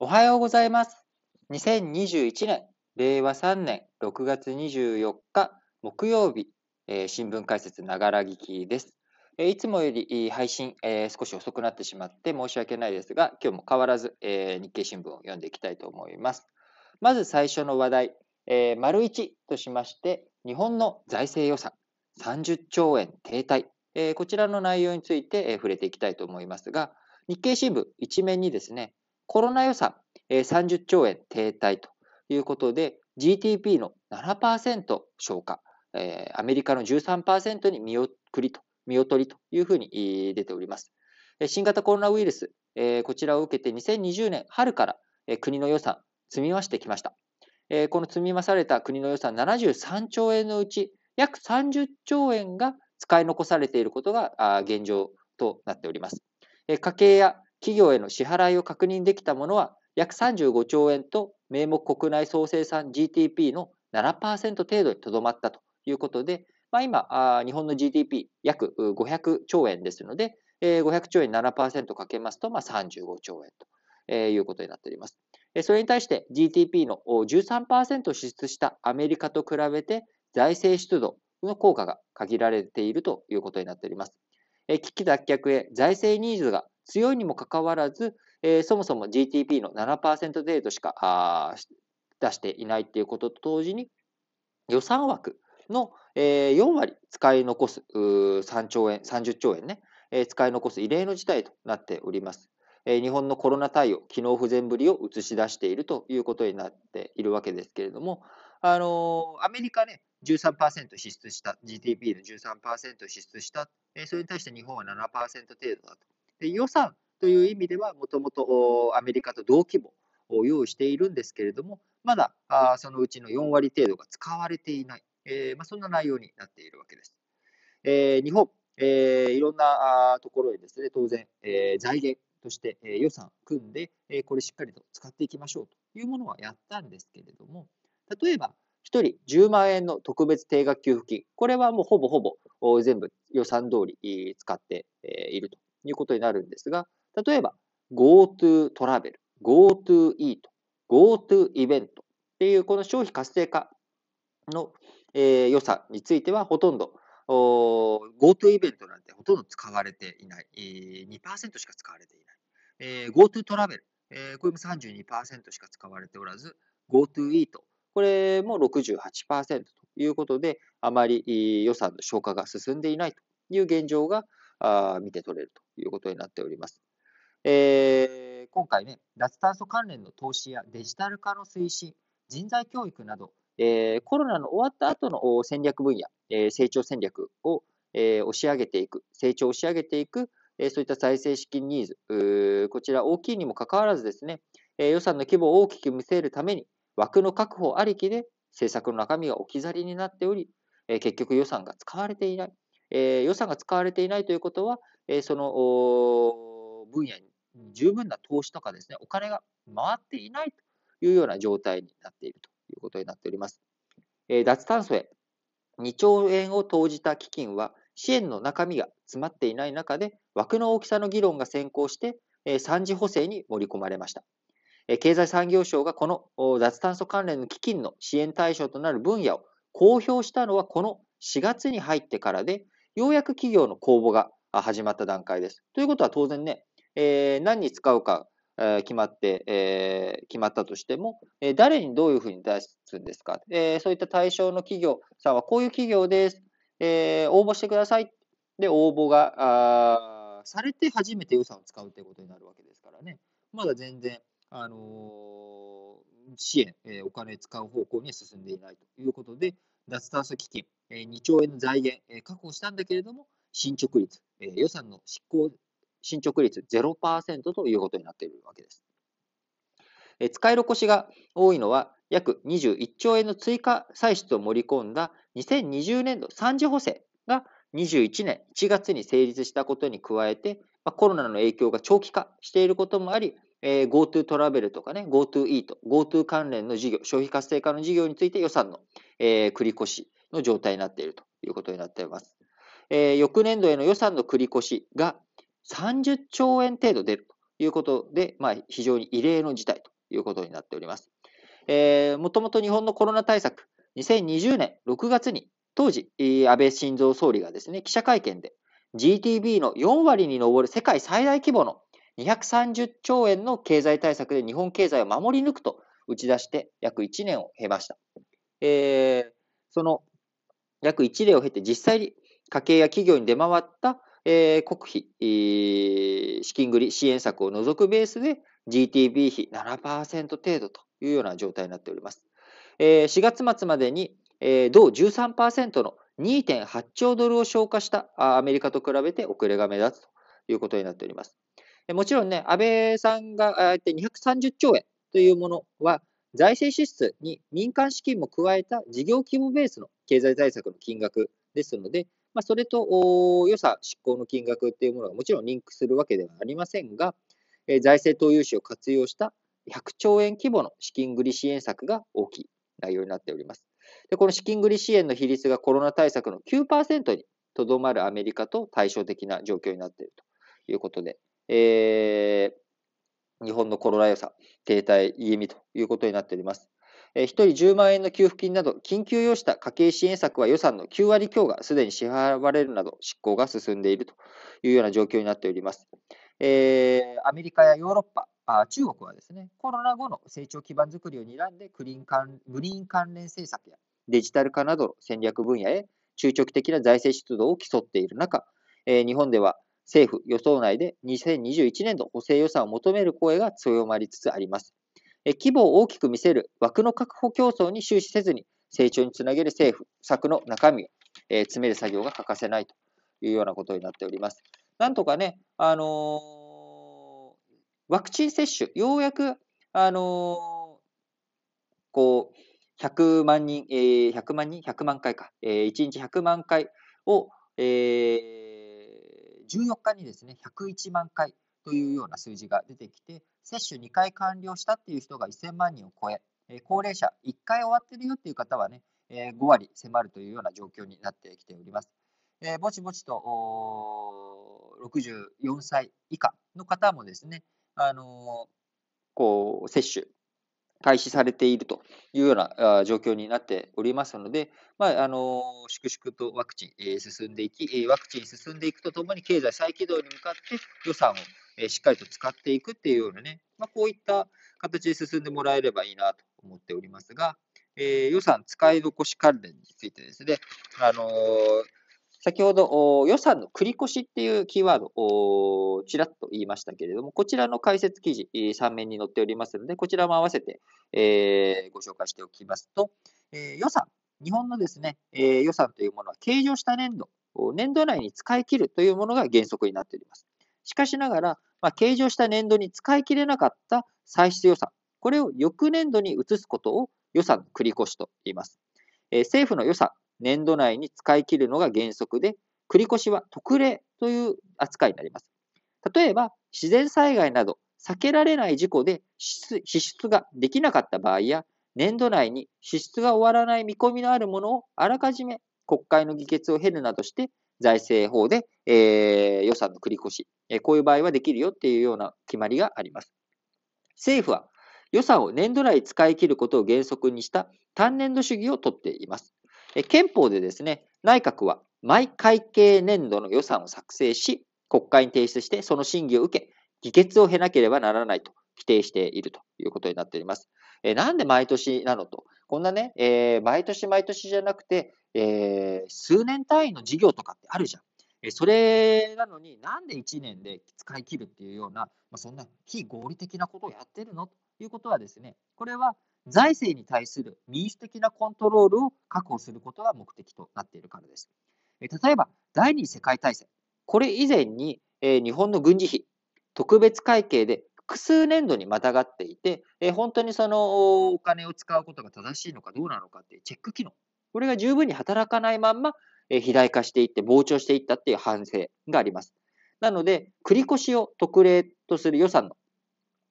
おはようございます。2021年、令和3年6月24日木曜日、えー新聞解説ながら聞きです。えーいつもより配信、えー少し遅くなってしまって申し訳ないですが、今日も変わらず、えー日経新聞を読んでいきたいと思います。まず最初の話題、えー丸1としまして、日本の財政予算30兆円停滞、えーこちらの内容について、えー触れていきたいと思いますが、日経新聞一面にですね、コロナ予算、えー30兆円停滞ということで、GDP の7%消化、えーアメリカの13%に見送りと、見劣りというふうに出ております。新型コロナウイルス、えーこちらを受けて2020年春からえー国の予算積み増してきました。えーこの積み増された国の予算73兆円のうち、約30兆円が使い残されていることが現状となっております。家計や企業への支払いを確認できたものは約35兆円と名目国内総生産 GDP の7%程度にとどまったということで、まあ、今日本の GDP 約500兆円ですので、えー500兆円7%かけますと、まあ、35兆円ということになっております。それに対して GDP の13%支出したアメリカと比べて財政出動の効果が限られているということになっております。危機脱却へ財政ニーズが強いにもかかわらず、えーそもそも GDP の7%程度しかあ出していないということと同時に、予算枠の、えー4割使い残す、3兆円、30兆円ね、えー使い残す異例の事態となっております。え日本のコロナ対応、機能不全ぶりを映し出しているということになっているわけですけれども、あのアメリカね、13%支出した、GDP の13%支出した、えそれに対して日本は7%程度だと。予算という意味では、もともとアメリカと同規模を用意しているんですけれども、まだそのうちの4割程度が使われていない、そんな内容になっているわけです。日本、いろんなところへですね、当然、財源として、予算組んで、これしっかりと使っていきましょうというものはやったんですけれども、例えば、1人10万円の特別定額給付金、これはもうほぼほぼ全部予算通り使っていると。いうことになるんですが、例えば GoTo トラベル、GoTo イート、GoTo イベントっていうこの消費活性化の、えー予算についてはほとんど GoTo イベントなんてほとんど使われていない。えー2%しか使われていない。えー GoTo トラベル、えーこれも32%しか使われておらず、GoTo イート、これも68%ということで、あまり予算の消化が進んでいないという現状があ見て取れるということになっております。えー今回ね、脱炭素関連の投資やデジタル化の推進、人材教育など、えーコロナの終わった後の戦略分野、えー成長戦略を、えー押し上げていく、成長を押し上げていく、えーそういった財政資金ニーズ、こちら大きいにもかかわらずですね、えー予算の規模を大きく見せるために、枠の確保ありきで政策の中身が置き去りになっており、えー結局予算が使われていない。えー予算が使われていないということは、えーその分野に十分な投資とかですね、お金が回っていないというような状態になっているということになっております。えー脱炭素へ2兆円を投じた基金は、支援の中身が詰まっていない中で、枠の大きさの議論が先行して、え三次補正に盛り込まれました。え経済産業省がこの脱炭素関連の基金の支援対象となる分野を公表したのはこの4月に入ってからで、ようやく企業の公募が始まった段階です。ということは当然ね、えー何に使うか、えー決まって、えー決まったとしても、え誰にどういうふうに出すんですか、えーそういった対象の企業さんはこういう企業です。えー応募してください。で、応募があされて初めて予算を使うということになるわけですからね。まだ全然、あのー支援、えーお金使う方向に進んでいないということで、脱炭素基金、2兆円の財源、確保したんだけれども、進捗率、予算の執行進捗率0%ということになっているわけです。使い残しが多いのは、約21兆円の追加歳出を盛り込んだ2020年度3次補正が21年1月に成立したことに加えて、コロナの影響が長期化していることもあり、えー GoTo トラベルとかね、GoTo イート、GoTo 関連の事業、消費活性化の事業について予算の、えー繰り越しの状態になっているということになっています。えー翌年度への予算の繰り越しが30兆円程度出るということで、まあ、非常に異例の事態ということになっております。もともと日本のコロナ対策、2020年6月に、当時、安倍晋三総理がですね、記者会見で、GTB の4割に上る世界最大規模の230兆円の経済対策で日本経済を守り抜くと打ち出して約1年を経ました。えー、その約1年を経て実際に家計や企業に出回った、えー、国費、えー、資金繰り支援策を除くベースで GTB 比7%程度というような状態になっております。えー、4月末までに、えー、同13%の2.8兆ドルを消化したアメリカと比べて遅れが目立つということになっております。もちろんね、安倍さんが230兆円というものは、財政支出に民間資金も加えた事業規模ベースの経済対策の金額ですので、まあ、それと予算執行の金額っていうものがもちろんリンクするわけではありませんが、財政投融資を活用した100兆円規模の資金繰り支援策が大きい内容になっております。でこの資金繰り支援の比率がコロナ対策の9%にとどまるアメリカと対照的な状況になっているということで、えー、日本のコロナ予算、停滞、家見ということになっております。えー、1人10万円の給付金など、緊急要した家計支援策は予算の9割強がすでに支払われるなど、執行が進んでいるというような状況になっております。えー、アメリカやヨーロッパ、あ中国はですね、コロナ後の成長基盤づくりを睨んでグリーン関、グリーン関連政策やデジタル化などの戦略分野へ中長期的な財政出動を競っている中、えー、日本では政府・与党内で2021年度補正予算を求める声が強まりつつあります。規模を大きく見せる枠の確保競争に終始せずに、成長につなげる政府策の中身を、詰める作業が欠かせないというようなことになっております。なんとかね、あのー、ワクチン接種、ようやく、あのー、こう、100万人、えー、100万人 ?100 万回か。えー、1日100万回を、えー、14日にですね、101万回というような数字が出てきて、接種2回完了したっていう人が1000万人を超え、高齢者1回終わってるよっていう方はね、5割迫るというような状況になってきております。えー、ぼちぼちと64歳以下の方もですね、あのー、こう接種開始されているというような状況になっておりますので、まあ、あの粛々とワクチン、え進んでいき、ワクチン進んでいくとともに経済再起動に向かって予算を、えしっかりと使っていくっていうようなね、まあ、こういった形で進んでもらえればいいなと思っておりますが、えー、予算使い残し関連についてですね、あの、先ほど予算の繰り越しっていうキーワードをちらっと言いましたけれども、こちらの解説記事、3面に載っておりますので、こちらも合わせて、えー、ご紹介しておきますと、えー、予算、日本のですね、えー、予算というものは計上した年度、年度内に使い切るというものが原則になっております。しかしながら、まあ、計上した年度に使い切れなかった歳出予算、これを翌年度に移すことを予算繰り越しと言います。えー、政府の予算、年度内に使い切るのが原則で、繰越は特例という扱いになります。例えば、自然災害など避けられない事故で支出ができなかった場合や、年度内に支出が終わらない見込みのあるものをあらかじめ国会の議決を経るなどして、財政法で、えー、予算の繰越し、えー、こういう場合はできるよっていうような決まりがあります。政府は予算を年度内使い切ることを原則にした単年度主義をとっています。憲法でですね、内閣は毎会計年度の予算を作成し、国会に提出してその審議を受け、議決を経なければならないと規定しているということになっております。えなんで毎年なのと？こんなね、えー、毎年毎年じゃなくて、えー、数年単位の事業とかってあるじゃん。えそれなのになんで1年で使い切るっていうような、まあ、そんな非合理的なことをやってるの？ということはですね、これは財政に対する民主的なコントロールを確保することが目的となっているからです。例えば、第二次世界大戦。これ以前に、え日本の軍事費、特別会計で複数年度にまたがっていて、え本当にそのお金を使うことが正しいのかどうなのかっていうチェック機能。これが十分に働かないまんま、え肥大化していって膨張していったっていう反省があります。なので、繰越を特例とする予算の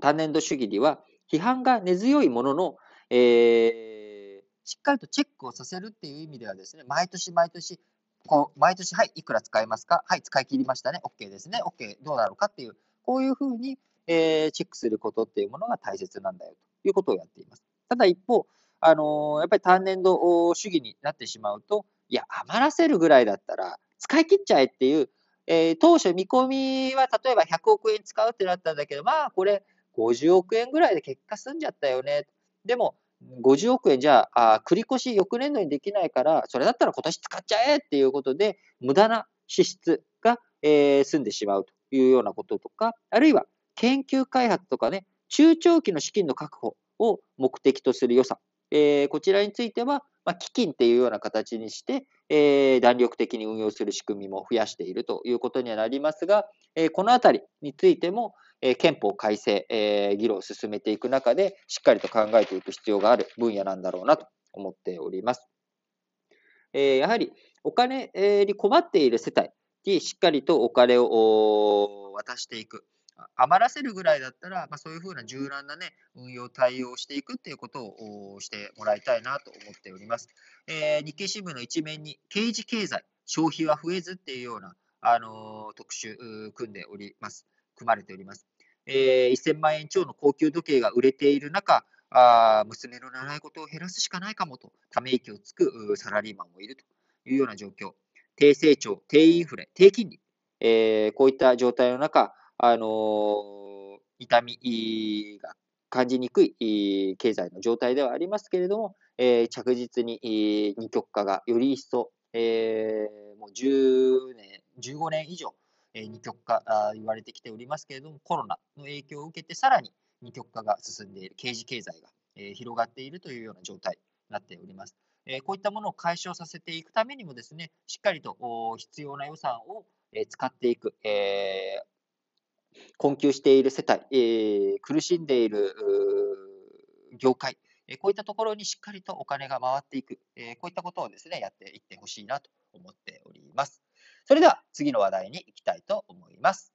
単年度主義には、批判が根強いものの、えー、しっかりとチェックをさせるっていう意味ではですね、毎年毎年、こう毎年、はい、いくら使えますか？はい、使い切りましたね。OK ですね。OK、どうなるかっていう、こういうふうに、えー、チェックすることっていうものが大切なんだよということをやっています。ただ一方、あのやっぱり単年度主義になってしまうと、いや、余らせるぐらいだったら使い切っちゃえっていう、えー、当初見込みは例えば100億円使うってなったんだけど、まあこれ50億円ぐらいで結果済んじゃったよね。でも、50億円じゃあ、繰り越し翌年度にできないから、それだったら今年使っちゃえっていうことで、無駄な支出が、えー、済んでしまうというようなこととか、あるいは研究開発とかね、中長期の資金の確保を目的とする予算。えー、こちらについては、まあ、基金っていうような形にして、えー、弾力的に運用する仕組みも増やしているということにはなりますが、えー、このあたりについても、え憲法改正、え議論を進めていく中で、しっかりと考えていく必要がある分野なんだろうなと思っております。えやはりお金に困っている世帯にしっかりとお金を渡していく。余らせるぐらいだったら、まあ、そういうふうな柔軟な、ね、運用対応していくっていうことをしてもらいたいなと思っております。えー、日経新聞の一面に、刑事経済、消費は増えずっていうような、あのー、特集組んでおります。組まれております。えー、1000万円超の高級時計が売れている中、あ娘の習い事を減らすしかないかもと、ため息をつくサラリーマンもいるというような状況。低成長、低インフレ、低金利、えー、こういった状態の中、あのー、痛みが感じにくい経済の状態ではありますけれども、えー、着実に二極化がより一層、えー、もう10年、15年以上、え、二極化あ言われてきておりますけれども、コロナの影響を受けてさらに二極化が進んでいる、刑事経済が、え、広がっているというような状態になっております。え、こういったものを解消させていくためにもですね、しっかりと必要な予算を使っていく、え、困窮している世帯、え、苦しんでいる業界、えこういったところにしっかりとお金が回っていく、えこういったことをですね、やっていってほしいなと思っております。それでは次の話題に行きたいと思います。